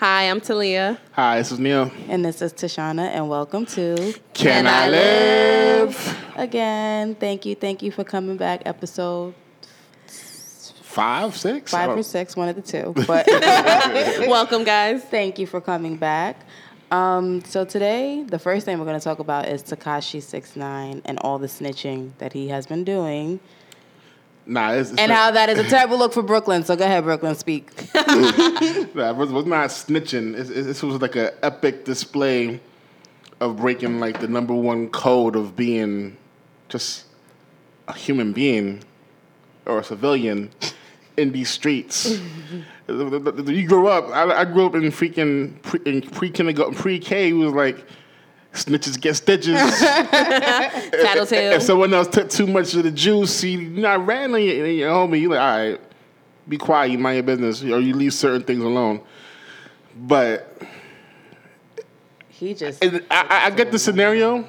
Hi, I'm Talia. Hi, this is Neil. And this is Tashana, and welcome to Can, I, live? Again, thank you, thank you for coming back. Episode Five, six, five I or six, one of the two. But Welcome, guys. thank you for coming back. Um, so today, the first thing we're going to talk about is Tekashi Six Nine and all the snitching that he has been doing, Nah, it's, it's and not, how that is a terrible look for Brooklyn. So go ahead, Brooklyn, speak. nah, it was, was not snitching. It's, this was like an epic display of breaking like the number one code of being just a human being or a civilian in these streets. you grew up. I, I grew up in freaking pre, in pre kindergarten, pre K. It was like snitches get stitches. Tattletale. if someone else took too much of the juice, you not ran on your, your homie. You like, all right, be quiet, you mind your business, or you leave certain things alone. But He just I, I- I get the scenario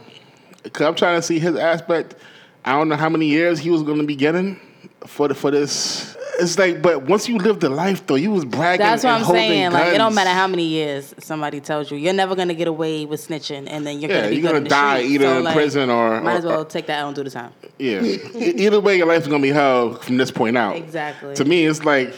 because I'm trying to see his aspect. I don't know how many years he was going to be getting for the, for this. It's like, but once you live the life though, you was bragging. That's what I'm saying. Like it don't matter how many years somebody tells you, you're never gonna get away with snitching, and then you're Yeah, gonna be you're gonna die either So, in like, prison or- might as or- well uh, take that out and do the time. Yeah. Either way, your life is gonna be hell from this point out. Exactly. To me, it's like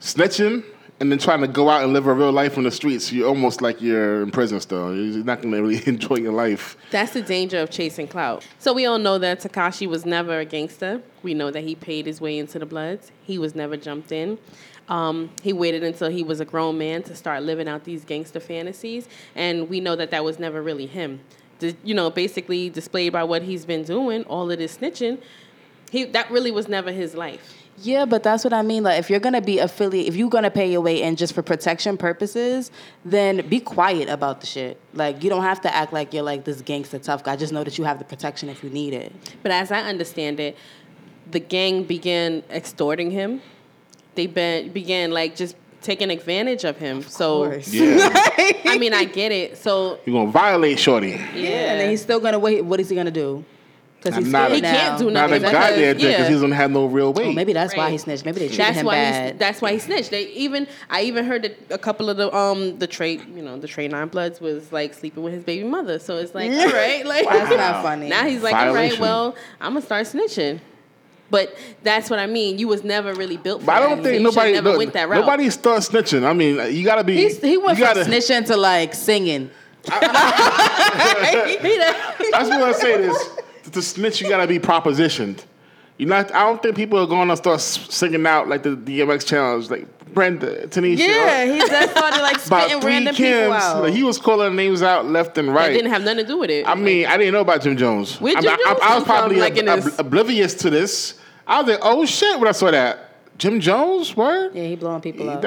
snitching and then trying to go out and live a real life on the streets. You're almost like you're in prison still. You're not gonna really enjoy your life. That's the danger of chasing clout. So we all know that Tekashi was never a gangster. We know that he paid his way into the Bloods. He was never jumped in. Um, he waited until he was a grown man to start living out these gangster fantasies, and we know that that was never really him. The, you know, basically displayed by what he's been doing, all of this snitching. He that really was never his life. Yeah, but that's what I mean. Like, if you're gonna be affiliate, if you're gonna pay your way in just for protection purposes, then be quiet about the shit. Like, you don't have to act like you're like this gangster tough guy. Just know that you have the protection if you need it. But as I understand it, the gang began extorting him. They be- began like just taking advantage of him. so Yeah. I mean, I get it. So You're gonna violate Shorty. yeah, And then he's still gonna wait. What is he gonna do? Because he's Not- scared He now. can't do Not a nothing. guy there because- because yeah. he doesn't have no real weight. Oh, maybe that's why he snitched. Maybe they treated that's him why bad. he's that's why he snitched. They even I even heard that a couple of the um the trade you know the trade nine bloods was like sleeping with his baby mother. So it's like all right, like That's not funny. now he's like all right, well I'm gonna start snitching. But that's what I mean. You was never really built for But I don't think you nobody never look, went that route. nobody starts snitching. I mean, you gotta be. He's, he went you from gotta, snitching to like singing. That's what I say. This to snitch, you gotta be propositioned. You not. I don't think people are going to start singing out like the DMX challenge, like Brenda, Tanisha. Yeah, he just started like spitting random people out. Like, he was calling names out left and that right. didn't have nothing to do with it. I mean, I didn't know about Jim Jones. Where'd I, Jim I- Jones I, was come from, probably like, ob- his- oblivious to this. I was like, oh shit, when I saw that. Jim Jones, word? yeah, he blowing people He up.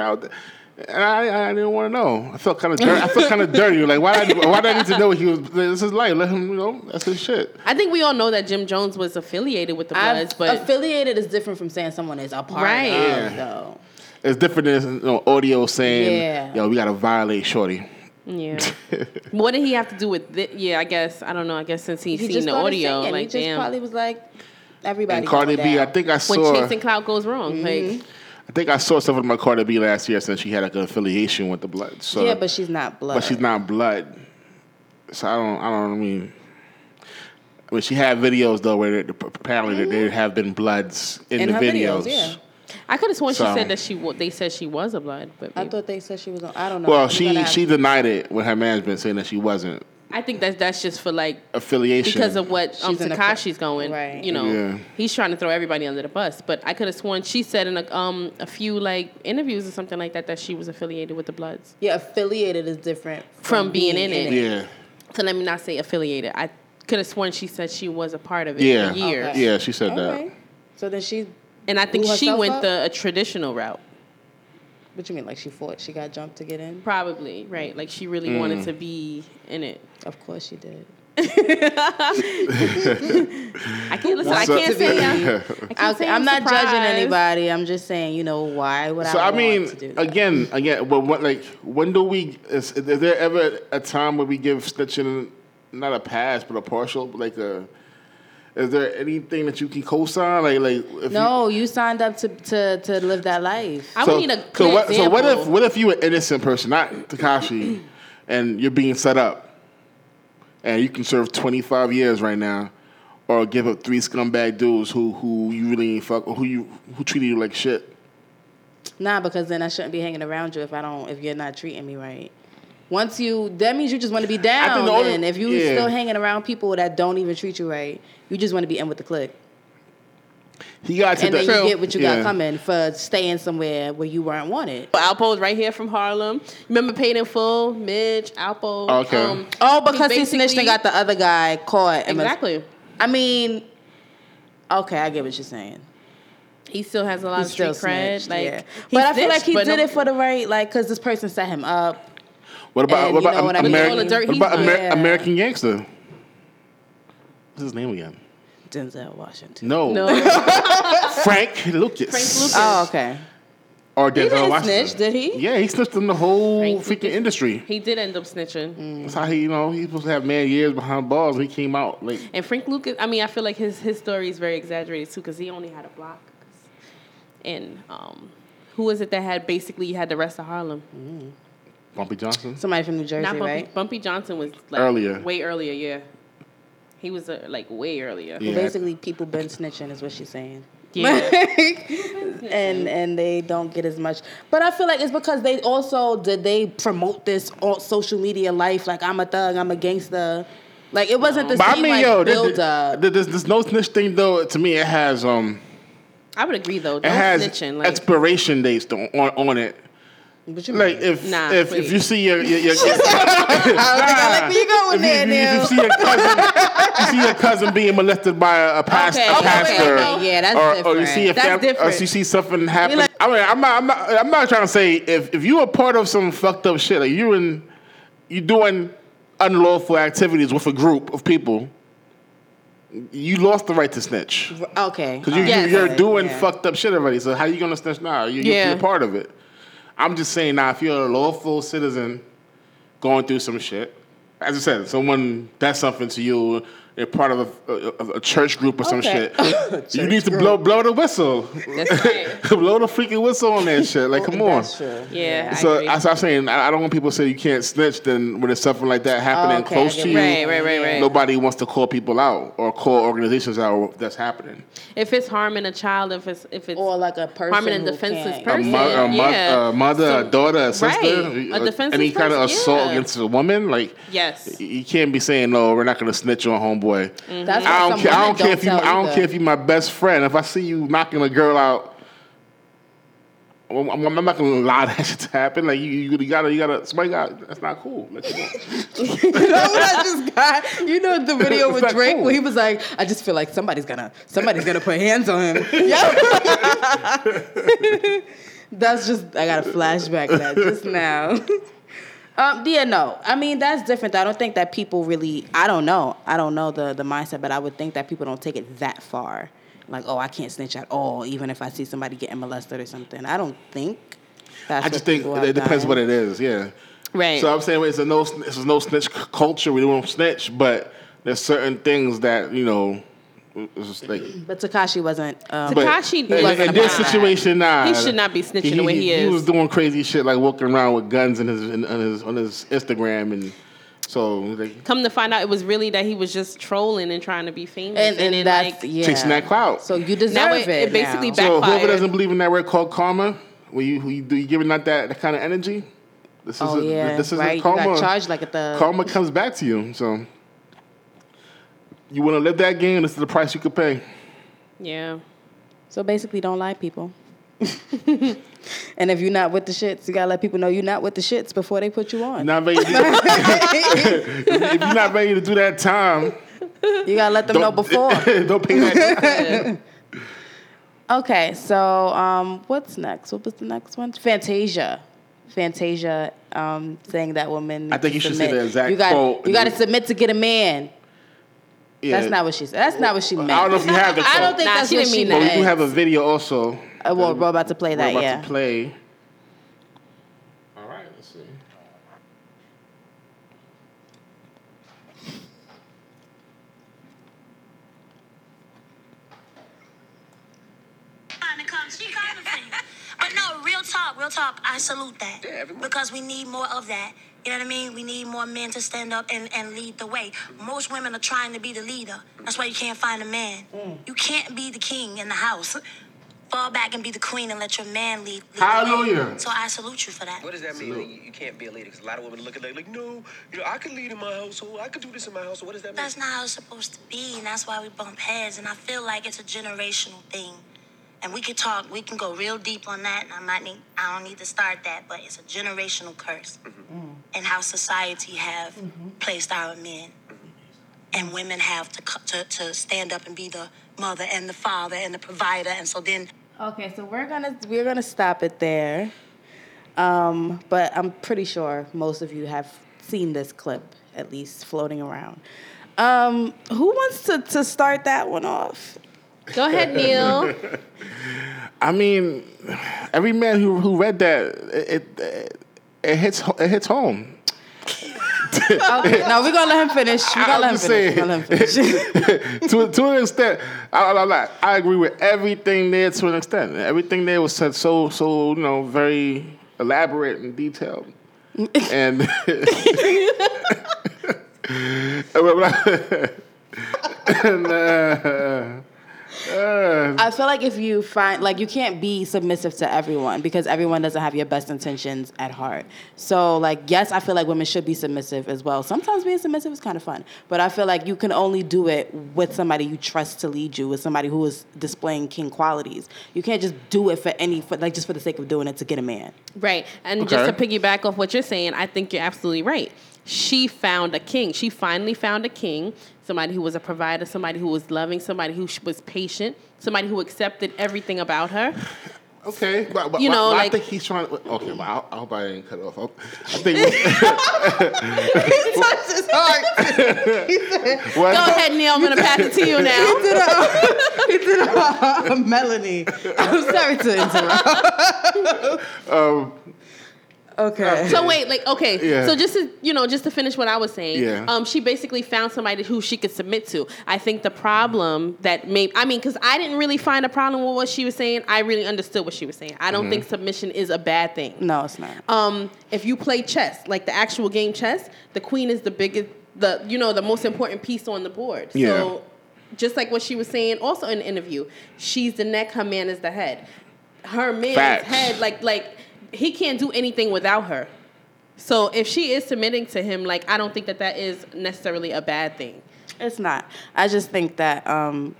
And I, I didn't want to know. I felt kind of dirty. I felt kind of dirty. Like, why? Did I, why did I need to know what he was? This is his life. Let him. You know, that's his shit. I think we all know that Jim Jones was affiliated with the Bloods, I've- but affiliated is different from saying someone is a part Right. of. Yeah. Though. It's different than you know, audio saying, Yeah. "Yo, we gotta violate Shorty." yeah. what did he have to do with it? Yeah, I guess I don't know. I guess since he's He seen the audio, singing. like he just damn. probably was like everybody. And Cardi going B, I down. think I saw when saw. chasing clout goes wrong, Mm-hmm. like I think I saw something about Cardi B last year since she had like an affiliation with the Blood. So, yeah, but she's not blood. but she's not blood. So I don't. I don't I mean. I mean, she had videos though where there- apparently there have been bloods in, In the her videos. videos, yeah. I could have sworn she said that she they said she was a blood, but I thought they said she was on. I don't know. Well, she she denied it with her management saying that she wasn't I think that's that's just for like affiliation because of what um, She's in a- Tekashi's going. Right. You know, Yeah. he's trying to throw everybody under the bus. But I could have sworn she said in a um a few like interviews or something like that that she was affiliated with the Bloods. Yeah, affiliated is different From being in it. Yeah, So let me not say affiliated. I could have sworn she said she was a part of it Yeah. for years. Okay. yeah, she said that. So then she. And I think she went up? the a traditional route. What you mean? Like she fought? She got jumped to get in? Probably, right. Like she really Mm. wanted to be in it. Of course she did. I can't listen. I So- can't say. I'm, I can't I, say I'm not judging anybody. I'm just saying, you know, why would So I, I want mean, to do that? again, again, but what like when do we? Is, is there ever a time where we give snitching not a pass but a partial, like a Is there anything that you can co-sign? Like, like if No, you signed up to, to, to live that life. I so, would need a so clear what, so what if example. what if you an innocent person, not Tekashi, and you're being set up, and you can serve 25 years right now, or give up three scumbag dudes who who you really ain't fuck or who you who treated you like shit. Nah, because then I shouldn't be hanging around you if I don't if you're not treating me right. Once you that means you just want to be down. the only- and if you yeah. still hanging around people that don't even treat you right, you just want to be in with the clique. He got to And then the, you get what you Yeah. got coming for staying somewhere where you weren't wanted. Alpo's right here from Harlem. Remember Paid in Full, Mitch, Alpo. Okay. Um, Oh, because he, basically- snitched and got the other guy caught. exactly. I mean, okay, I get what you're saying. He still has a lot He of street cred. snitched, Like, yeah. he But I feel like he did no- it for the right, like, because this person set him up. What about And what you about know what I mean? American, All the dirt what about. Amer- Yeah. American Gangster? What's his name again? Denzel Washington. No, No, Frank Lucas. Frank Lucas. Oh, okay. Or Denzel He Denzel didn't Washington. snitch, did he? Yeah, he snitched in the whole Frank freaking Lucas. industry. he did end up snitching. Mm. That's how he, you know, he's supposed to have man years behind bars, and he came out like And Frank Lucas, I mean, I feel like his his story is very exaggerated too, because he only had a block. And um, who was it that had basically had the rest of Harlem? Bumpy Johnson. Somebody from New Jersey, Not Bumpy. right? Bumpy Johnson was like Earlier. way earlier. Yeah, he was uh, like way earlier. Yeah. Basically, people been snitching, is what she's saying. Yeah. and and they don't get as much. But I feel like it's because they also did they promote this on social media life like I'm a thug, I'm a gangster. Like it wasn't the But same I mean, like yo, build this, up. this, this, this no snitch thing though. To me, it has um, I would agree though. it has snitching. Like, expiration dates on on it. But you Like if Nah, if, if you see your your, your I like where you going if, there, you, if, you, see your cousin, you see your cousin being molested by a, a, past, Okay, a okay, pastor, okay, yeah, that's or, or you different. see a That's fam- or different. you see something happen. like- I mean, I'm not, I'm not, I'm not trying to say if if you are part of some fucked up shit, like you in, you doing unlawful activities with a group of people, you lost the right to snitch. Okay. Because you, Yes. are doing Yeah. fucked up shit already. So how you gonna snitch now? You, Yeah. You're part of it. I'm just saying now, if you're a lawful citizen going through some shit, as I said, someone does something to you, they're part of a, a, a church group or some Okay. shit. you need to blow blow the whistle, That's right. blow the freaking whistle on that shit. Like, come on. Yeah. So agree. as I'm saying, I I don't want people to say you can't snitch. Then when there's something like that happening Okay, close to what you, Right, right, right, right. nobody wants to call people out or call organizations out that's happening. if it's harming a child, if it's if it's Or like a person harming a defenseless can't- a, person, mo- a, mo- yeah. a mother, So- a daughter, a sister, right. A uh, defenseless any kind of assault yeah. against a woman, like yes, you can't be saying no. We're not going to snitch on homeboy. Mm-hmm. That's I don't care. I women don't care if you. tell I don't either. care if you're my best friend. If I see you knocking a girl out. I'm, I'm I'm not gonna allow that shit to happen. Like you, you gotta, you gotta. Somebody got. That's not cool. Like, come you know what I just got? You know the video with Drake cool. where he was like, I just feel like somebody's gonna somebody's gonna put hands on him. Yeah. that's just I got a flashback to that just now. Um, yeah, no. I mean, that's different. I don't think that people really. I don't know. I don't know the the mindset, but I would think that people don't take it that far. Like, oh, I can't snitch at all, even if I see somebody getting molested or something. I don't think. That's I just think it depends done. what it is. Yeah. right. So I'm saying it's a no, it's a no snitch culture. We don't snitch, but there's certain things that you know. It's just like, But Tekashi wasn't. Um, Tekashi in, wasn't in this situation, nah, He should not be snitching the way he He is. He was doing crazy shit like walking around with guns in his in, on his on his Instagram, and so like, Come to find out, it was really that he was just trolling and trying to be famous, and, and, then that's like yeah. chasing that clout. So you deserve Now it. it- it basically now. back- so whoever doesn't believe in that word called karma, when you when you, do you giving out that, that kind of energy, this is Oh a, yeah, this is right. a You got charged like at the. karma comes back to you. So you want to live that game. This is the price you could pay. yeah. So basically, don't lie, people. and if you're not with the shits, you gotta let people know you're not with the shits before they put you on. Not ready. To, if you're not ready to do that time, You gotta let them know before. don't pay that. Okay, so um, what's next? What was the next one? Fantasia. Fantasia um, saying that woman. I think you should say submit. the exact you got, quote. You got to submit to get a man. Yeah. That's not what she said. That's not what she meant. I don't know if you have the. I don't think nah, that's she what she meant. But we do have a video also. Uh, well, we're about to play that. We're about yeah. to play. All right. Let's see. Trying to come, she coming for you. But no, real talk, real talk. I salute that yeah, because we need more of that. You know what I mean? We need more men to stand up and, and lead the way. Most women are trying to be the leader. That's why you can't find a man. Mm. You can't be the king in the house. Fall back and be the queen and let your man lead. lead the way. Hallelujah. So I salute you for that. What does that mean? You, you can't be a leader because a lot of women look at it like, no, you know, I can lead in my household. I can do this in my household. What does that mean? That's not how it's supposed to be, and that's why we bump heads. And I feel like it's a generational thing. And we could talk, we can go real deep on that, and I might need, I don't need to start that, but it's a generational curse, and how society have placed our men, and women have to, co- to to stand up and be the mother and the father and the provider, and so then Okay, so we're gonna we're gonna stop it there. Um, but I'm pretty sure most of you have seen this clip at least floating around. Um, who wants to, to start that one off? Go ahead, Neil. I mean, every man who who read that, it it, it hits it hits home. Okay, no, we're gonna let him finish. We're gonna let him finish. Gonna let him finish. to to an extent, I, I, I, I agree with everything there to an extent. Everything there was said so so you know very elaborate and detailed, and. and uh, uh, I feel like if you find like you can't be submissive to everyone because everyone doesn't have your best intentions at heart. So like yes, I feel like women should be submissive as well. Sometimes being submissive is kind of fun, but I feel like you can only do it with somebody you trust to lead you, with somebody who is displaying king qualities. You can't just do it for any for like just for the sake of doing it to get a man. Right. And just to piggyback off what you're saying, I think you're absolutely right. She found a king. She finally found a king, somebody who was a provider, somebody who was loving, somebody who was patient, somebody who accepted everything about her. Okay, but, but, You know, but I like- think he's trying. To, okay, well, I, I hope I didn't cut off. I think. What? Go ahead, Neil. I'm going to pass it to you now. he did a, Melanie. I'm sorry to interrupt. Um, okay. So wait, like okay, Yeah. so just to you know, just to finish what I was saying, Yeah. um, she basically found somebody who she could submit to. I think the problem that may, I mean, because I didn't really find a problem with what she was saying. I really understood what she was saying. I don't Mm-hmm. think submission is a bad thing. No, it's not. um, if you play chess, like the actual game chess, the queen is the biggest, the you know, the most important piece on the board. Yeah. So, just like what she was saying, also in the interview, she's the neck, her man is the head. Her man's Facts. head, like like he can't do anything without her. So if she is submitting to him, like I don't think that that is necessarily a bad thing. It's not. I just think that um,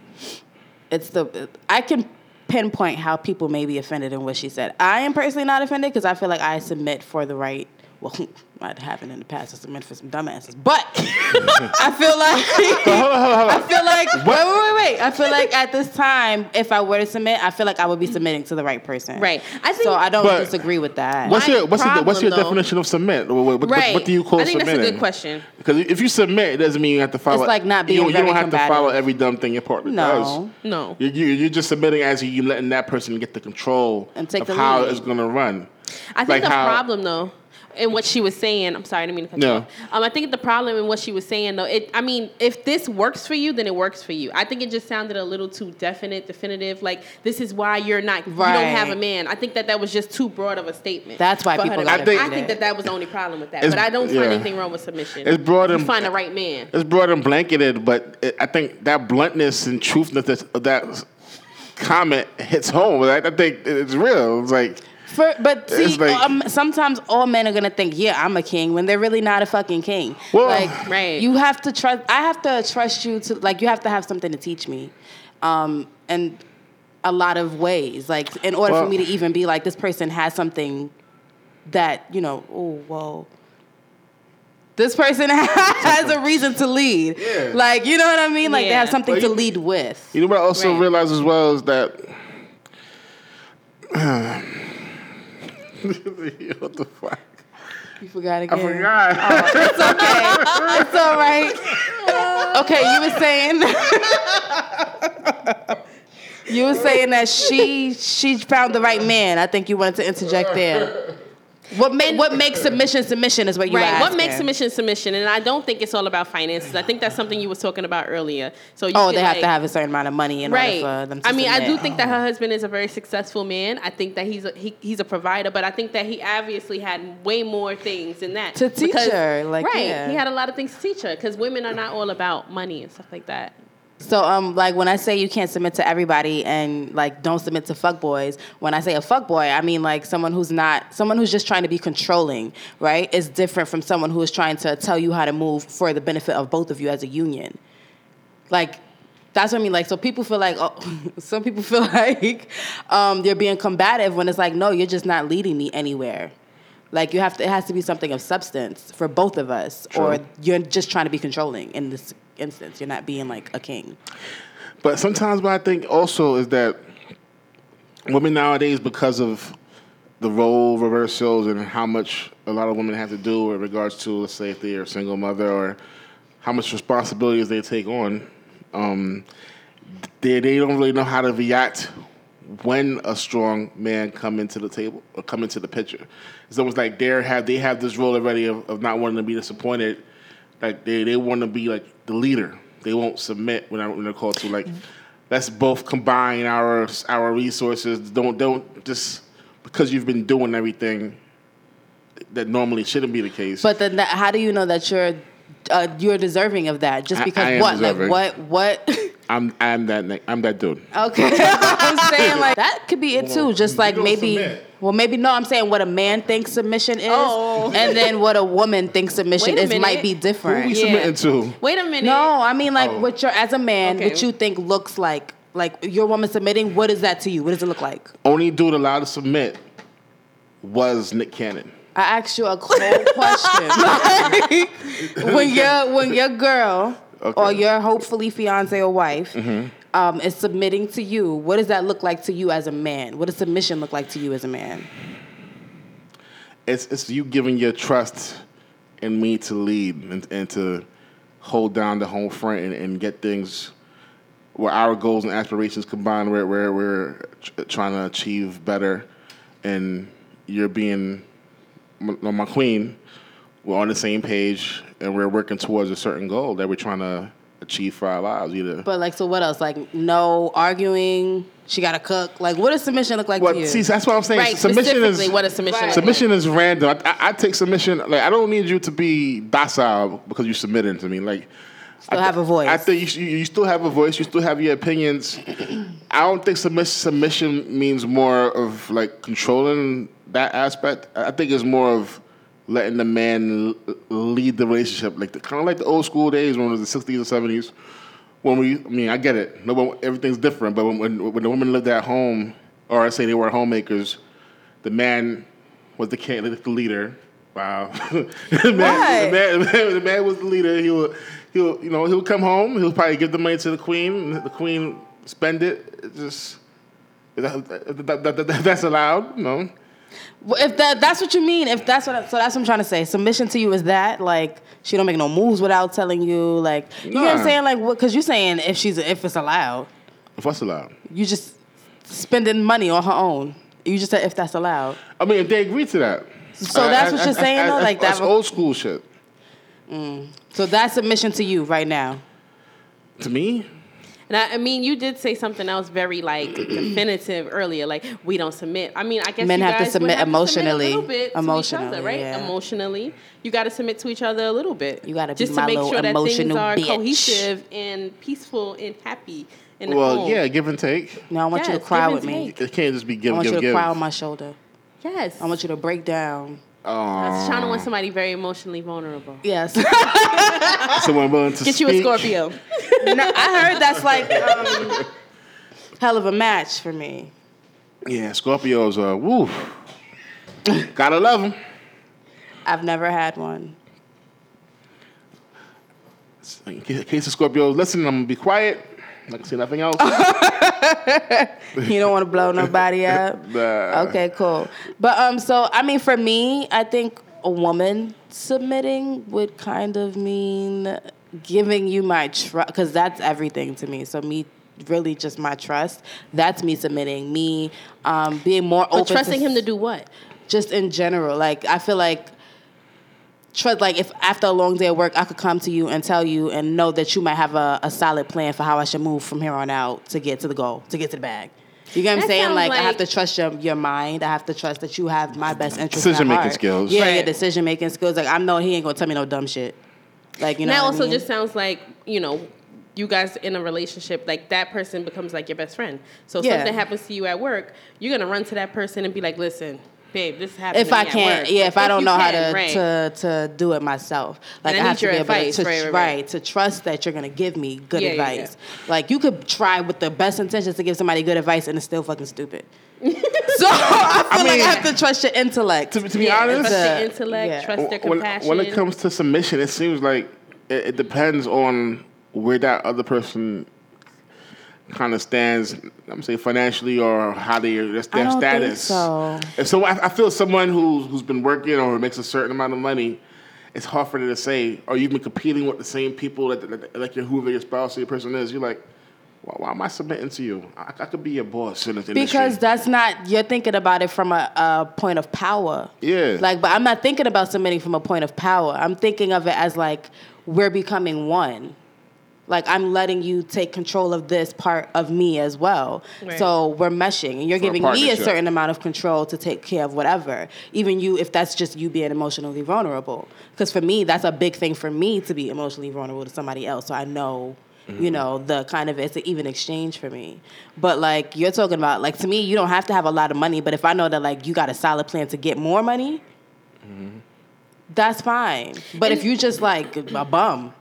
it's the. I can pinpoint how people may be offended in what she said. I am personally not offended because I feel like I submit for the right. Well, might happen in the past. I submit for some dumbasses, but I feel like I feel like wait, wait, wait, wait. I feel like at this time, if I were to submit, I feel like I would be submitting to the right person. Right. I think- so. I don't But- disagree with that. what's your what's, your, what's your though- definition of submit? What, what, what- Right. what do you call submit? I think that's a good question. Because if you submit, it doesn't mean you have to follow. It's like not being you don't very have to follow every dumb thing your partner No. does. No. You, you, you're just submitting as you letting that person get the control And take of the how lead. it's going to run. I think Like the how- problem though, in what she was saying, I'm sorry, I didn't mean to cut No. you off. Um, I think the problem in what she was saying though, it I mean, if this works for you, then it works for you. I think it just sounded a little too definite, definitive. Like this is why you're not, you don't have a man. I think that that was just too broad of a statement. That's why people got make. offended. I think that that was the only problem with that. It's- But I don't yeah. find anything wrong with submission. It's broad You and- find the right man. It's broad and blanketed, but it, I think that bluntness and truthness that, of that comment hits home. I, I think it's real. It's like For, but see, like- um, sometimes all men are gonna think, "Yeah, I'm a king," when they're really not a fucking king. Well- like, Right. you have to trust. I have to trust you to like. You have to have something to teach me, um, and a lot of ways. Like, in order Well- for me to even be like, this person has something that you know. Oh well. This person has a reason to lead. Yeah. Like, you know what I mean? Like, they have something Well, to lead with. You know what I also Right. realize as well is that what the fuck? You forgot again. I forgot. Oh, it's okay. it's all right. Okay, you were saying you were saying that she she found the right man. I think you wanted to interject there. What ma- what makes submission submission is what you right. asking. What makes submission submission? And I don't think it's all about finances. I think that's something you was talking about earlier. So you Oh, they have like- to have a certain amount of money in right. order for them to I mean, I do think that her husband is a very successful man. I think that he's a, he, he's a provider, but I think that he obviously had way more things than that To teach Because- her, like, right. yeah. He had a lot of things to teach her because women are not all about money and stuff like that. So um like when I say you can't submit to everybody and like don't submit to fuckboys, when I say a fuckboy, I mean like someone who's not someone who's just trying to be controlling, right? Is different from someone who is trying to tell you how to move for the benefit of both of you as a union. Like that's what I mean. Like, so people feel like, oh, some people feel like um, they're being combative when it's like, no, you're just not leading me anywhere. Like, you have to, it has to be something of substance for both of us, or you're just trying to be controlling in this instance. You're not being like a king. But sometimes what I think also is that women nowadays, because of the role reversals and how much a lot of women have to do in regards to, let's say, if they're a single mother or how much responsibilities they take on, um, they they don't really know how to react when a strong man come into the table or come into the picture. It's almost like they have they have this role already of, of not wanting to be disappointed. Like they, they want to be like the leader. They won't submit when, I, when they're called to. Like let's both combine our our resources. Don't don't just because you've been doing everything that normally shouldn't be the case. But then, that, how do you know that you're uh, you're deserving of that? Just I- because I am what? deserving. Like what? What? I'm I'm that ne- I'm that dude. Okay, I'm saying like that could be it too. Just like maybe, submit. well, maybe no. I'm saying what a man thinks submission is, Oh. and then what a woman thinks submission is minute. might be different. Who different. we Yeah. submitting to? Wait a minute. No, I mean like Oh. what you're as a man, Okay. what you think looks like like your woman submitting. What is that to you? What does it look like? Only dude allowed to submit was Nick Cannon. I asked you a cold question. when your when your girl Okay. or your hopefully fiance or wife Mm-hmm. um, is submitting to you, what does that look like to you as a man? What does submission look like to you as a man? It's it's you giving your trust in me to lead and, and to hold down the home front and, and get things where our goals and aspirations combine where, where we're tr- trying to achieve better and you're being my, my queen we're on the same page and we're working towards a certain goal that we're trying to achieve for our lives either But like, so what else? Like, no arguing. She got to cook. Like, what does submission look like Well, to you? see, that's what I'm saying. Right, submission is what a submission Right. is. submission is random. I, I, I take submission like I don't need you to be docile because you submitted to me. Like, Still I have a voice. I think you, you, you still have a voice. You still have your opinions. I don't think submiss- submission means more of like controlling that aspect. I think it's more of letting the man lead the relationship, like the, kind of like the old school days when it was the 60s and 70s. When we, I mean, I get it. No, one- everything's different. But when, when when the women lived at home, or I say they were homemakers, the man was the king, the leader. Wow. the, man, the, man, the, man, was the leader. He would, he'll, you know, he'll come home. He would probably give the money to the queen. and The queen spend it. It just that, that, that, that- that's allowed. No. Well, if that that's what you mean, if that's what I, so that's what I'm trying to say. Submission to you is that like she don't make no moves without telling you, like you know what I'm saying, like what? Because you're saying if she's if it's allowed, If that's allowed. you just spending money on her own. You just said if that's allowed. I mean, if they agree to that. So that's what you're saying, though? Like That's old school shit. Mm. So that's submission to you right now. To me, And I, I mean, you did say something else very like definitive earlier, like we don't submit. I mean, I guess Men you have to guys would submit have emotionally. to submit a little bit to each Emotionally, other, right? yeah. Emotionally, you got to submit to each other a little bit. You gotta be just my to make little sure that things emotional are bitch. cohesive and peaceful and happy. In the well, home. yeah, give and take. No, I want you to cry with and me. It can't just be give. I give, I want give, you to give. cry on my shoulder. Yes. I want you to break down. I was trying to want somebody very emotionally vulnerable. Yes. Someone willing to Get you a speak. Scorpio. No, I heard that's like um, hell of a match for me. Yeah, Scorpios are woo. Gotta love them. I've never had one. In ca- case of Scorpios listening, I'm gonna be quiet. Not gonna say nothing else. You don't want to blow nobody up. Nah. Okay, cool. But um, so I mean, for me, I think a woman submitting would kind of mean giving you my trust, because that's everything to me. So me, really, just my trust. That's me submitting. Me, um, being more open. But trusting to, him to do what? just in general. Like I feel like trust like if after a long day of work I could come to you and tell you and know that you might have a, a solid plan for how I should move from here on out to get to the goal, to get to the bag. You get what I'm That saying? sounds Like, I have to trust your your mind. I have to trust that you have my best interest. Decision-making skills. Yeah, your Right. decision making skills. Like I know he ain't gonna tell me no dumb shit. Like you know. that what I also mean? just sounds like you know you guys in a relationship like that person becomes like your best friend so if Yeah. something happens to you at work you're gonna run to that person and be like listen babe this happened if to I me at can't, work." yeah, if, I don't you know how to, right. to to do it myself, like I I have to your be able advice, to, right, right, right, right. to trust that you're gonna give me good Yeah, yeah, advice. Like you could try with the best intentions to give somebody good advice, and it's still fucking stupid. so I feel like mean- I have to trust your intellect. To, to be yeah, honest, trust their Uh, intellect yeah. trust their when, compassion when it comes to submission, it seems like it, it depends on where that other person kind of stands. I'm saying financially or how they their, I their status. so. And so I, I feel someone who's who's been working or makes a certain amount of money. It's hard for them to say, or you've been competing with the same people that, that, that like your whoever your spouse or your person is. You're like, why, why am I submitting to you? I, I could be your boss in this industry. Because that's not you're thinking about it from a, a point of power. Yeah. Like, but I'm not thinking about submitting from a point of power. I'm thinking of it as like we're becoming one. Like I'm letting you take control of this part of me as well. Right. So we're meshing, and you're For a giving me a certain amount of control to take care of whatever. Even you, if that's just you being emotionally vulnerable. Because for me, that's a big thing for me to be emotionally vulnerable to somebody else. So I know Mm-hmm. you know the kind of it's an even exchange for me but like you're talking about like to me you don't have to have a lot of money but if i know that like you got a solid plan to get more money that's fine but if you just like a bum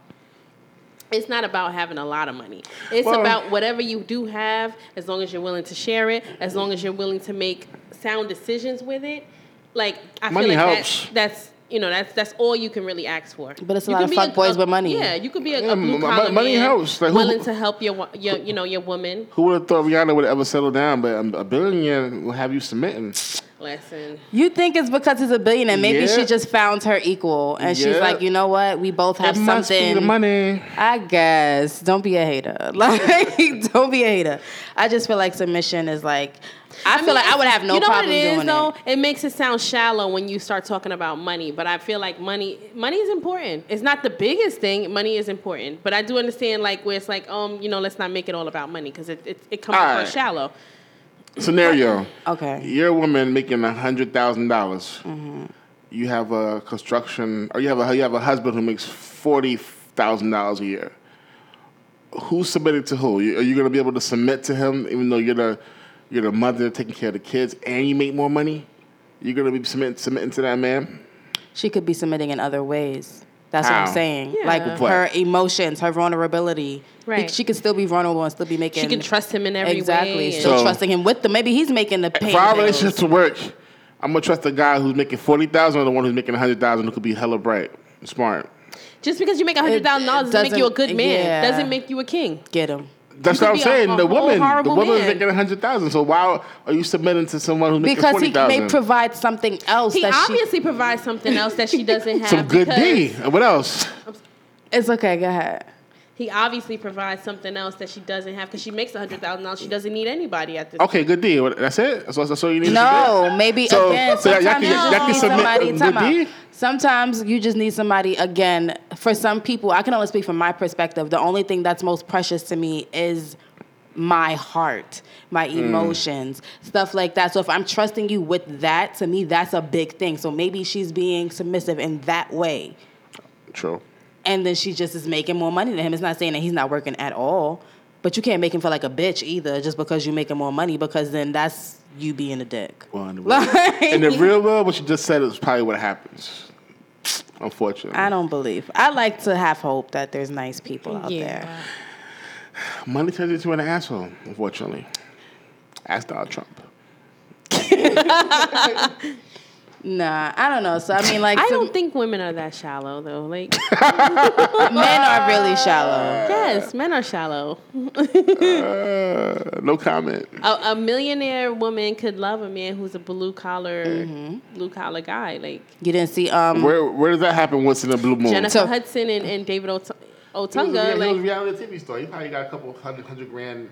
it's not about having a lot of money. It's Well- about whatever you do have, as long as you're willing to share it, as long as you're willing to make sound decisions with it. Like I Money feel like helps. That's, that's you know that's that's all you can really ask for. But it's a You lot can of be fuckboys with money. Yeah, you could be a, Yeah, a blue m- m- collar money man, helps. Like, who- willing to help your your you know your woman. Who would have thought Rihanna would ever settle down? But um, a billionaire will have you submitting. Listen, you think it's because he's a billionaire maybe Yeah. she just found her equal and she's like you know what we both have it must be something the money. I guess. Don't be a hater. Like, don't be a hater. I just feel like submission is like. I, feel mean, like I would have no you know problem what it is, doing though? it. It makes it sound shallow when you start talking about money, but I feel like money money is important. It's not the biggest thing. Money is important, but I do understand like where it's like um you know let's not make it all about money because it, it it comes All across right. shallow. Scenario. Okay. You're a woman making a hundred thousand dollars. Mm-hmm. You have a construction, or you have a you have a husband who makes forty thousand dollars a year. Who's submitting to who? Are you going to be able to submit to him, even though you're the you're the mother taking care of the kids, and you make more money? You're going to be submitting submitting to that man. She could be submitting in other ways. That's what I'm saying. Yeah. Like What? her emotions, her vulnerability. Right. She could still be vulnerable and still be making. She can trust him in every exactly. way. and- Still So- trusting him with the. Maybe he's making the pain. For our relationship to work, I'm gonna trust the guy who's making forty thousand or the one who's making a hundred thousand who could be hella bright, and smart. Just because you make hundred thousand dollars doesn't make you a good man. yeah. Doesn't make you a king. Get him. That's what I'm could be a- saying. a the woman, the woman woman's man. making a hundred thousand. So why are you submitting to someone who's making Because forty he may provide something else He that she. obviously provides something else that she doesn't have. Some good because D. What else? It's okay. Go ahead. He obviously provides something else that she doesn't have because she makes a hundred thousand dollars. She doesn't need anybody at this. Okay, good deal. That's it. That's, all- that's all you need. No, submit? maybe So- again. so y'all Sometimes can- you y'all just can need submit somebody. a time good out. Sometimes you just need somebody. Again, for some people, I can only speak from my perspective. The only thing that's most precious to me is my heart, my Mm. emotions, stuff like that. So if I'm trusting you with that, to me, that's a big thing. So maybe she's being submissive in that way. True. And then she just is making more money than him. It's not saying that he's not working at all, but you can't make him feel like a bitch either just because you're making more money because then that's you being a dick. Well, in the, Like- in the real world, what you just said is probably what happens. Unfortunately, I don't believe. I like to have hope that there's nice people out Yeah. there. money turns you into an asshole. Unfortunately, ask Donald Trump. Nah, I don't know. So I mean, like, I some don't think women are that shallow though. Like men are really shallow. yes, men are shallow. Uh, no comment. A, a millionaire woman could love a man who's a blue collar Mm-hmm. blue collar guy. Like You didn't see um Where where does that happen? What's in the blue moon? Jennifer So- Hudson and, and David Ot- He was, a, rea- he was a Like reality TV star. He probably got a couple hundred hundred grand.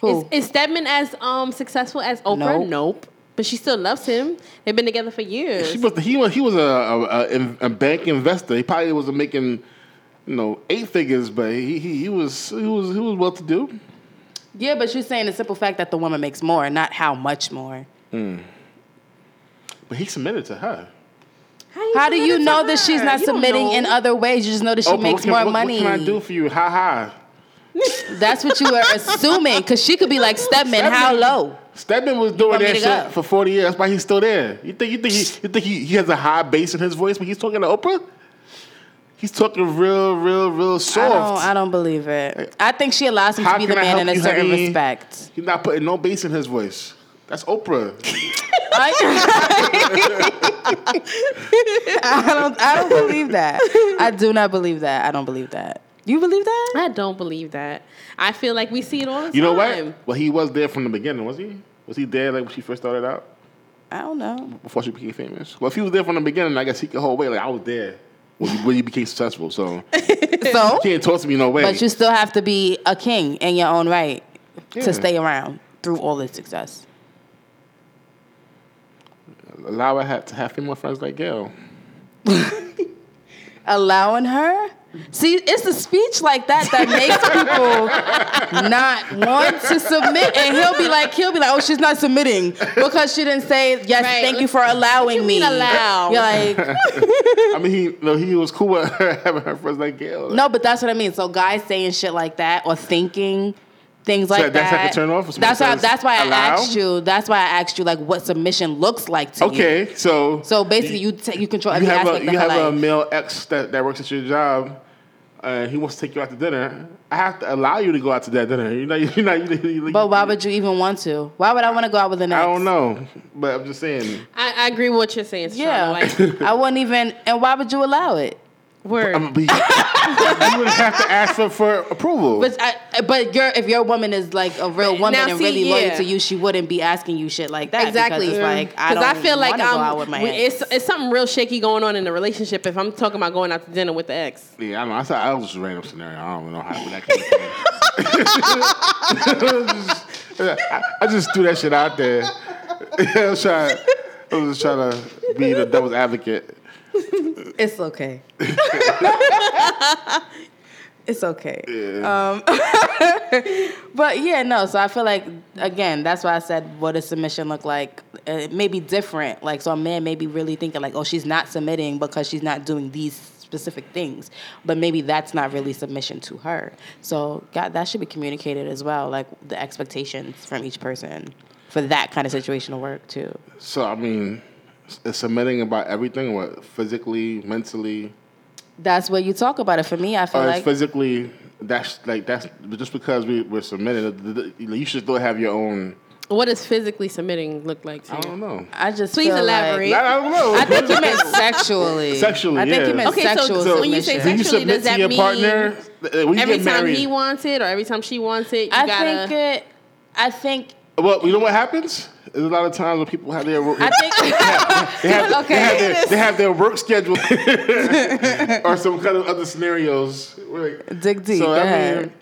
who? is, is Stedman as um successful as Oprah? No. Nope. But she still loves him. They've been together for years. She was he was he was a, a, a, a bank investor. He probably wasn't making you know eight figures, but he he, he was he was he was well to do. Yeah, but you're saying the simple fact that the woman makes more, not how much more. Hmm. But he submitted to her. How do you know that she's not You submitting in other ways? You just know that she Oprah, makes can, more what, money. What can I do for you? Ha ha. That's what you were assuming, because she could be like Stedman, how low? Stedman was doing that shit for forty years. That's why he's still there. You think you think he you think he, he has a high bass in his voice when he's talking to Oprah? He's talking real, real, real I soft. don't, I don't believe it. I think she allows him How to be the I man in a certain respect. He's not putting no bass in his voice. That's Oprah. I, I don't. I don't believe that. I do not believe that. I don't believe that. You believe that? I don't believe that. I feel like we see it all the You know time. what? Well, he was there from the beginning, was he? Was he there like when she first started out I don't know. before she became famous? Well, if he was there from the beginning, I guess he could hold weight. Like I was there when you, when you became successful. So you So, can't talk to me no way. but you still have to be a king in your own right Yeah. to stay around through all this success. allow her to have female friends like Gayle. allowing her. See, it's a speech like that that makes people not want to submit, and he'll be like, he'll be like, oh, she's not submitting because she didn't say yes. Right. Thank you for allowing you me. mean allow? You're like, I mean, he no, he was cool with her having her friends like Gayle. no, but that's what I mean. So guys saying shit like that or thinking things like So that's that. like a turn off? If somebody That's why. That's why I allow? asked you. That's why I asked you like what submission looks like to you. Okay, so So basically, you ta you control you every have aspect a you of her have a male ex that, that works at your job, and he wants to take you out to dinner. I have to allow you to go out to that dinner. You're not. You're not. You're, you're, But why would you even want to? Why would I want to go out with an ex? I don't know, but I'm just saying. I, I agree with what you're saying. Shauna. Yeah, Like, I wouldn't even. And why would you allow it? word. I'm, um, but you, you would have to ask for, for approval. But I, but your if your woman is like a real woman Now, and see, really loyal yeah. to you, she wouldn't be asking you shit like that. Exactly. Because it's like I don't I feel like wanna go out um, with my ex. it's it's something real shaky going on in the relationship. If I'm talking about going out to dinner with the ex, yeah, I don't know. I, said, I was just a random scenario. I don't know how where that came from. I, I just threw that shit out there. I was trying. I was just trying to be the devil's advocate. It's okay. it's okay. Yeah. Um, but yeah, no. So I feel like again, that's why I said, what does submission look like? Uh, It may be different. Like, so a man may be really thinking like, oh, she's not submitting because she's not doing these specific things. But maybe that's not really submission to her. So God, that should be communicated as well, like the expectations from each person for that kind of situation to work too. So I mean, is submitting about everything? What physically, mentally, That's where you talk about it. For me, I feel or like physically? That's like that's just because we we're submitting. You should still have your own. what does physically submitting look like to I you? don't know. I just Please feel like- elaborate. I don't know. I think you meant sexually. Sexually, I think yeah. you meant Okay, sexual so when you say submission. Do you Sexually, submit does to that your mean partner uh, when you Every get time married? he wants it, or every time she wants it, you I gotta. think it. I think. Well, you know what happens? There's a lot of times when people have their I think. they have, they have, Okay. their, they have their work schedule or some kind of other scenarios. Like, Dig deep. So I mean,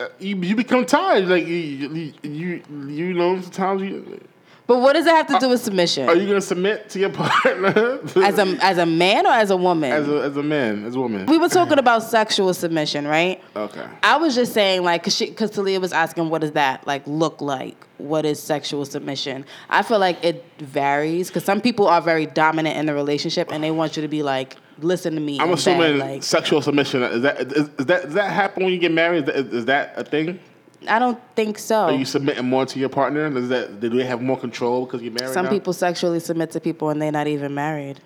uh, you, you become tired. Like you, you, you, you know, sometimes you But what does it have to do uh, with submission? are you gonna submit to your partner as a as a man or as a woman? as a as a man as a woman? we were talking about sexual submission, right? Okay. I was just saying, like, cause, she, cause Talia was asking, what does that like look like? What is sexual submission? I feel like it varies, cause some people are very dominant in the relationship and they want you to be like, listen to me. I'm assuming beg, like, sexual submission is that is, is that does that happen when you get married? Is that, is that a thing? I don't think so. Are you submitting more to your partner? Does that do they have more control because you're married? Some now? people sexually submit to people and they're not even married.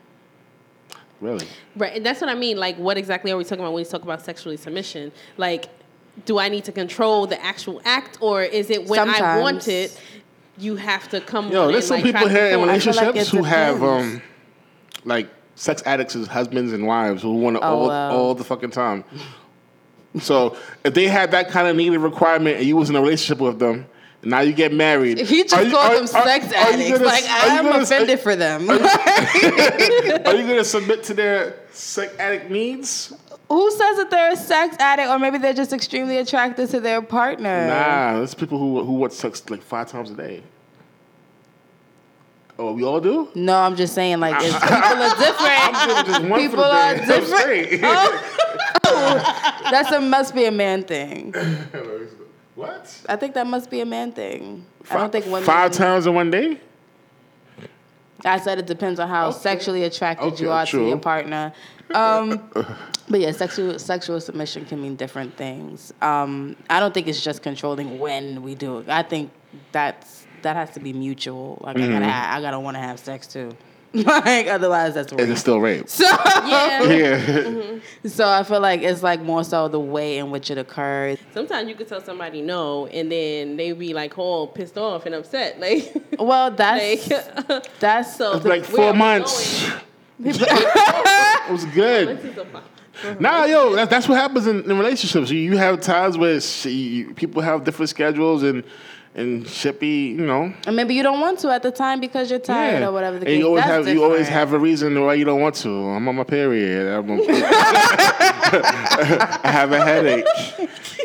really. Right, and that's what I mean. Like, what exactly are we talking about when we talk about sexually submission? Like, do I need to control the actual act, or is it when I want it, you have to come? Yo, there's and, some like, people to here in perform? I feel like relationships who have um like sex addicts as husbands and wives who want it Oh, all wow. all the fucking time. So if they had that kind of needed requirement and you was in a relationship with them, and now you get married. He just are you- called are- them sex are addicts. gonna- like I'm gonna- offended for them. Are you gonna submit to their sex addict needs? Who says that they're a sex addict or maybe they're just extremely attracted to their partner? Nah, there's people who who want sex like five times a day. Oh, we all do. No, I'm just saying like it's, people are different. People are different. Oh. Straight. That's a must be a man thing. what? I think that must be a man thing. I don't think women. Five times in one day. I said it depends on how Okay. sexually attracted Okay, you are true. to your partner. Um, but yeah, sexual sexual submission can mean different things. Um, I don't think it's just controlling when we do it. I think that's that has to be mutual. Like Mm-hmm. I gotta I gotta want to have sex too. like otherwise that's Is it rape. still rape? So Yeah. Yeah. Mm-hmm. so I feel like it's like more so the way in which it occurs. Sometimes you could tell somebody no, and then they be like all pissed off and upset. Like, Well, that's like that's so. like four months. going? It was good. This Nah, yo, that, that's what happens in, in relationships. You, you have times where sh- you, people have different schedules and and shit be, you know. and maybe you don't want to at the time because you're tired or whatever the and you always That's have you always have a reason why you don't want to. I'm on my period. I'm a- I have a headache.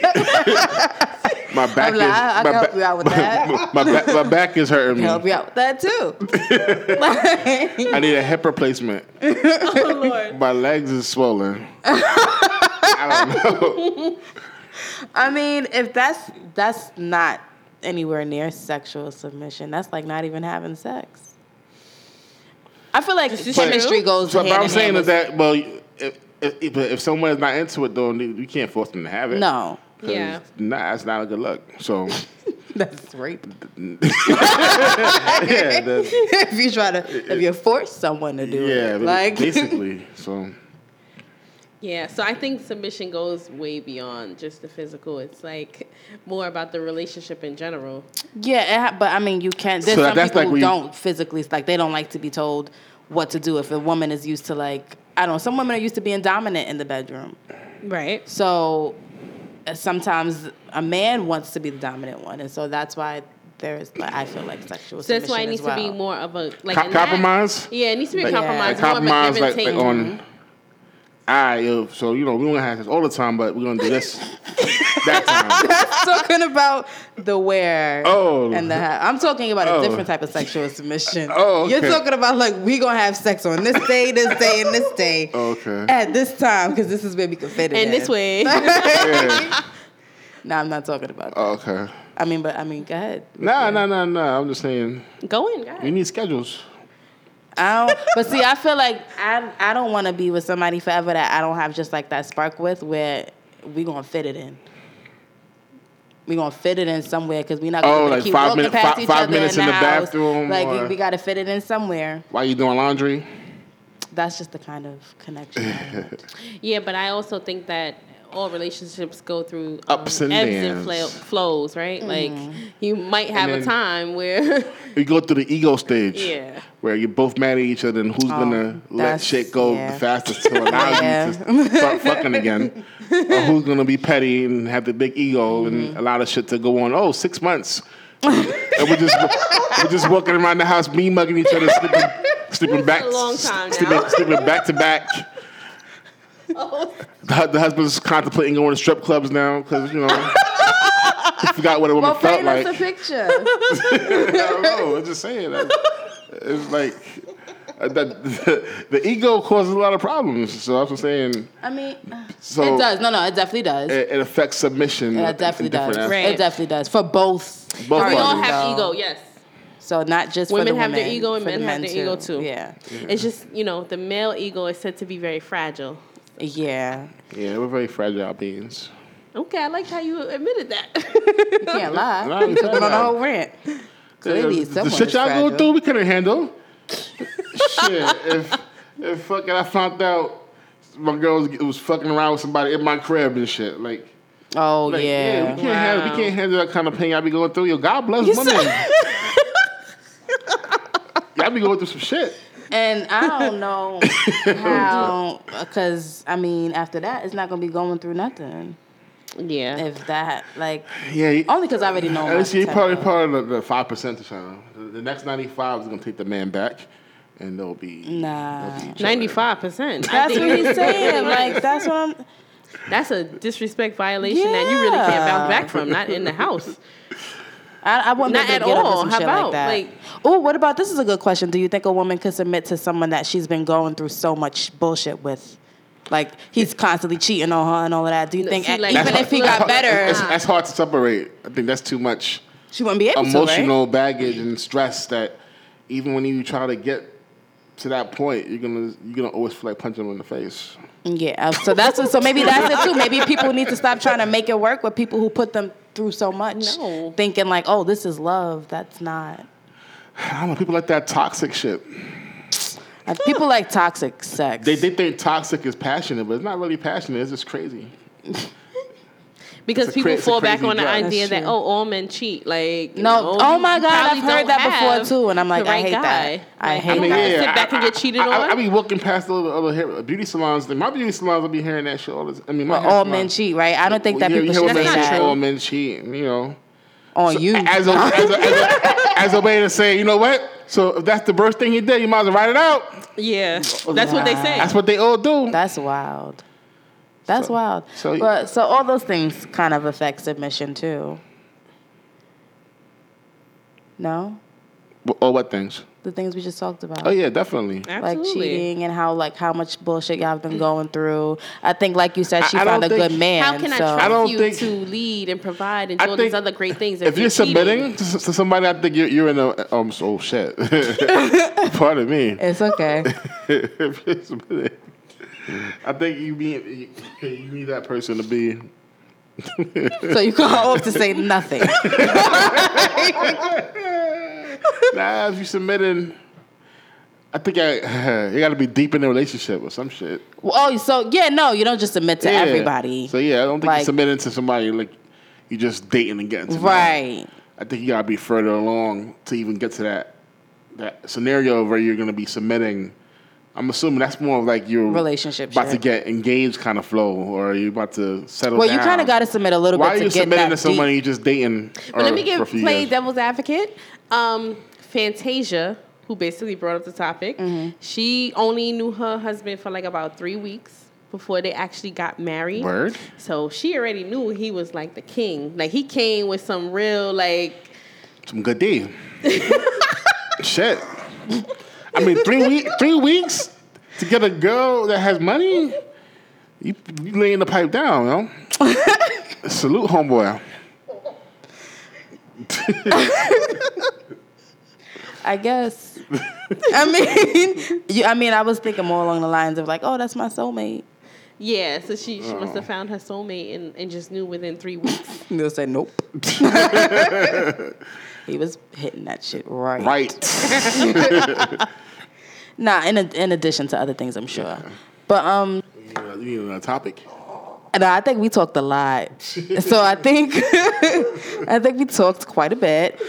my back like, is I- I my, can help you out with that. my, back, my back is hurting me. help you out with that too. I need a hip replacement. oh Lord. My legs is swollen. I don't know. I mean, if that's that's not anywhere near sexual submission, that's like not even having sex. I feel like is chemistry true. goes. So, hand but I'm saying is that well, if, if, if someone is not into it though, you can't force them to have it. No. Yeah. Nah, that's not a good look. So that's rape. yeah, that, if you try to, if you force someone to do yeah, it, like basically. So Yeah, so I think submission goes way beyond just the physical. It's like more about the relationship in general. Yeah, but I mean, you can't. There's So some that's people like who don't physically like they don't like to be told what to do. If a woman is used to like, I don't know, some women are used to being dominant in the bedroom. Right. So uh, sometimes a man wants to be the dominant one, and so that's why there's like I feel like sexual. So that's why it needs well. to be more of a like Co- in that- compromise? yeah, it needs to be a Like, compromise. like more of a compromise, give and like, take. like on. All right, yo. So you know we don't have this all the time, but we're gonna do this that time. talking about the where Oh. and the how. I'm talking about Oh. a different type of sexual submission. Oh, You're talking about like we gonna have sex on this day, this day, and this day. Okay. At this time, because this is where we can fit it and in. this way, Yeah. No, I'm not talking about that. Okay. I mean, but I mean, go ahead. Nah, nah, nah, nah. I'm just saying go in, guys. we need schedules. I don't. But see, I feel like I I don't want to be with somebody forever that I don't have just like that spark with, where we gonna fit it in. We gonna fit it in somewhere because we're not gonna Oh, be able to like keep five walking minute- past fi- each five other minutes in the house. bathroom Like or- we gotta fit it in somewhere. Why you doing laundry? That's just the kind of connection. Yeah, but I also think that all relationships go through um, Ups and ebbs downs. and flo- flows, right? Like Mm. you might have a time where, you go through the ego stage. yeah, Where you're both mad at each other and who's gonna let Oh, shit go yeah. the fastest to allow Yeah. you to start fucking again. or who's gonna be petty and have the big ego Mm-hmm. and allow the shit to go on. Oh, six months. and we're just we're just walking around the house, me mugging each other, sleeping, sleeping back, long time sleeping, sleeping back to back. Oh. The, the husband's contemplating going to strip clubs now because you know he forgot what a woman well, felt paint like. us a picture. I don't know. I'm just saying. that It's like uh, that the, the ego causes a lot of problems. So I'm just saying I mean, So- it does. No, no, it definitely does. it, it affects submission. Yeah, it definitely different does. Right. It definitely does for both. Both we all have ego. Yes, So not just Women for the have their ego and for the men have their ego too. Yeah, it's just you know the male ego is said to be very fragile. Yeah. Yeah, we're very fragile beings. Okay, I like how you admitted that. You can't lie. No, You took it on a fragile. whole rant. Clearly, the someone shit is y'all go through, we couldn't handle. Shit, if if fucking I found out my girl was, was fucking around with somebody in my crib and shit, like. Oh Like, yeah. we can't handle we can't handle that kind of pain y'all be going through. Yo, God bless You women. said- y'all be going through some shit. And I don't know how, because I mean, after that, it's not gonna be going through nothing. yeah, If that, like, Yeah, he- only because I already know. At my least he probably part of the five percent or something. The, the next ninety five is gonna take the man back, and they'll be Nah. they'll be chilling. ninety five percent. That's what he's saying. Like, that's what I'm. That's a disrespect violation that you really can't bounce back from. Not in the house. I, I wouldn't Not at get all. How about, like that. like- oh, what about this? Is a good question. Do you think a woman could submit to someone that she's been going through so much bullshit with? Like he's constantly cheating on her and all of that. Do you think see, like- even That's if he hard- got better, That's, that's hard to separate. I think that's too much she wouldn't be able emotional baggage and stress that even when you try to get to that point, you're gonna you're gonna always feel like punching them in the face. Yeah. So that's so maybe that's it too. Maybe people need to stop trying to make it work with people who put them through so much. No. Thinking like, oh, this is love. That's not. I don't know. People like that toxic shit. Uh, People like toxic sex. They they think toxic is passionate, but it's not really passionate. It's just crazy. Because people cra- fall back on the drug. idea that oh, all men cheat. Like No, know, oh my God, I've heard that before, too, and I'm like, the I right hate that. guy. I Like, hate I'm that. not I mean, gonna sit back and get cheated I, I, on. I be walking past all the other, other hair, beauty salons. My beauty salons, I be hearing that shit all the I mean, my Well, all salon- men cheat, right? I don't think that Well, yeah, people should say That's not that All men cheat, you know. on you. As a, as, a, as, a, as a way to say, you know what? So if that's the worst thing he did, you might as well write it out. yeah, that's what they say. That's what they all do. That's wild. That's So- wild. so- but so all those things kind of affect submission too. No, Or what things? the things we just talked about. Oh yeah, definitely. Like cheating and how like how much bullshit y'all have been going through. I think, like you said, she I- I found a don't good think- man. How can I so. trust I don't you think- to lead and provide and do I all these other great things? If you're cheating? submitting to, to somebody, I think you're, you're in a um. Oh shit. Pardon me. It's okay. if you're submitting, I think you be you, you need that person to be. so you go off to say nothing. Nah, if you submitting, I think I, you got to be deep in the relationship or some shit. Well, oh, so yeah, no, you don't just submit to Yeah. everybody. So yeah, I don't think Like- you're submitting to somebody like you just dating and getting to right. I think you gotta be further along to even get to that that scenario where you're gonna be submitting. I'm assuming that's more of like your Relationship about to shit. get engaged kind of flow, or you about to settle Well, down. you kind of got to submit a little Why bit Why are to you get submitting that to somebody deep. you just dating? But let me give for a few play years? devil's advocate. Um, Fantasia, who basically brought up the topic, Mm-hmm. she only knew her husband for like about three weeks before they actually got married. Word. So she already knew he was like the king. Like he came with some real like Some good deal. Shit. I mean, three week, three weeks to get a girl that has money. You, you laying the pipe down, you know. Salute, homeboy. I guess. I mean, you, I mean, I was thinking more along the lines of like, oh, that's my soulmate. yeah. So she, she must Oh. have uh. found her soulmate and, and just knew within three weeks. They'll say nope. He was hitting that shit right. Right. Nah, in a, in addition to other things, I'm sure. But um, you know, you know, topic. and I think we talked a lot. so I think I think we talked quite a bit.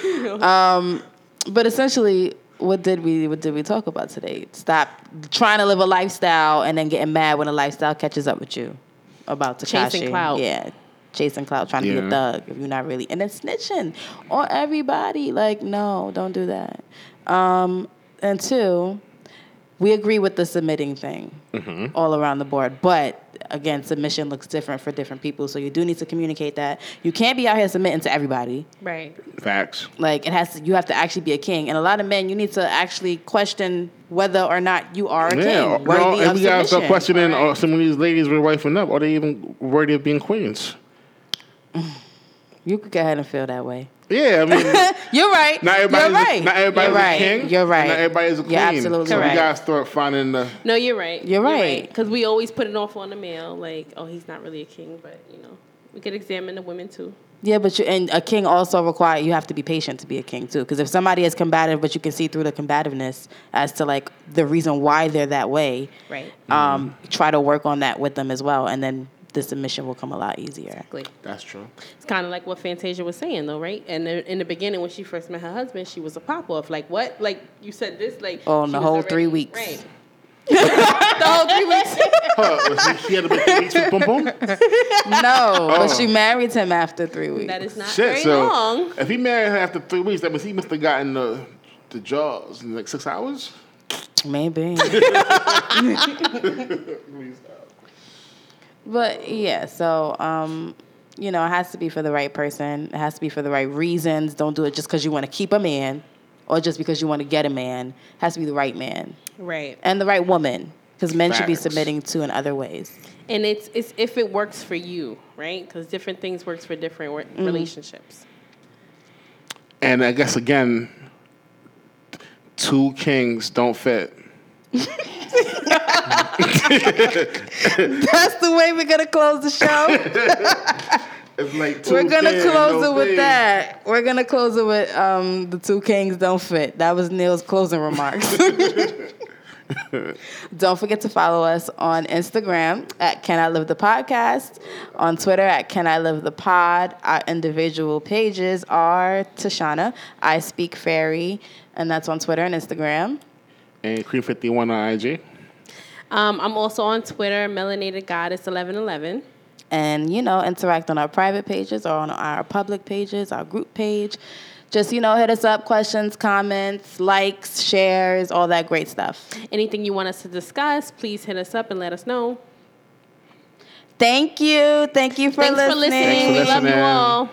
Um, but essentially, what did we what did we talk about today? Stop trying to live a lifestyle and then getting mad when a lifestyle catches up with you. About Tekashi. Chasing clout. Yeah. Chasing clout, trying to be a thug if you're not really and then snitching on everybody. Like, no, don't do that. Um, and two, we agree with the submitting thing all around the board. But again, submission looks different for different people. So you do need to communicate that. You can't be out here submitting to everybody. Right. Facts. Like it has to, you have to actually be a king. And a lot of men, you need to actually question whether or not you are a Yeah, king. no, Worthy and we gotta start submission. questioning are some of these ladies we're wifing up. Are they even worthy of being queens? You could go ahead and feel that way. Yeah, I mean, You're right. not everybody's, You're right. A, not everybody's You're right. a king. You're right. Not everybody's a queen. You're absolutely so right. we gotta start finding the. No, you're right. You're right. Because we always put it off on the male, like, oh, he's not really a king, but you know, we could examine the women too. Yeah, but you, and a king also require you have to be patient to be a king too. Because if somebody is combative, but you can see through the combativeness as to like the reason why they're that way, Right. um, try to work on that with them as well, and then the submission will come a lot easier. Exactly. That's true. It's kind of like what Fantasia was saying, though, right? And in in the beginning, when she first met her husband, she was a pop off. Like, what? Like, you said this, like. Oh, she the whole already- three weeks. Right. the whole three weeks. Oh, huh, she, she had to be three weeks with boom boom. No, but Oh. she married him after three weeks. That is not Shit. very So long. if he married her after three weeks, that means he must have gotten the the jaws in like six hours. Maybe. but yeah, so um, you know, it has to be for the right person. It has to be for the right reasons. Don't do it just because you want to keep a man or just because you want to get a man. It has to be the right man Right. and the right woman because men should be submitting to in other ways. And it's it's if it works for you, right? Because different things works for different wor- relationships. And I guess again, two kings don't fit. That's the way we're gonna close the show. It's like we're gonna close it with that. We're gonna close it with um, the two kings don't fit. That was Neil's closing remarks. don't forget to follow us on Instagram at Can I Live the Podcast, on Twitter at Can I Live the Pod. Our individual pages are Tashana, I Speak Fairy, and that's on Twitter and Instagram. And Cream 51 on IG. Um, I'm also on Twitter, Melanated Goddess eleven eleven. and you know interact on our private pages or on our public pages our group page just you know hit us up questions comments likes shares all that great stuff Anything you want us to discuss, please hit us up and let us know. thank you thank you for Thanks listening for listening. Thanks for we love you all.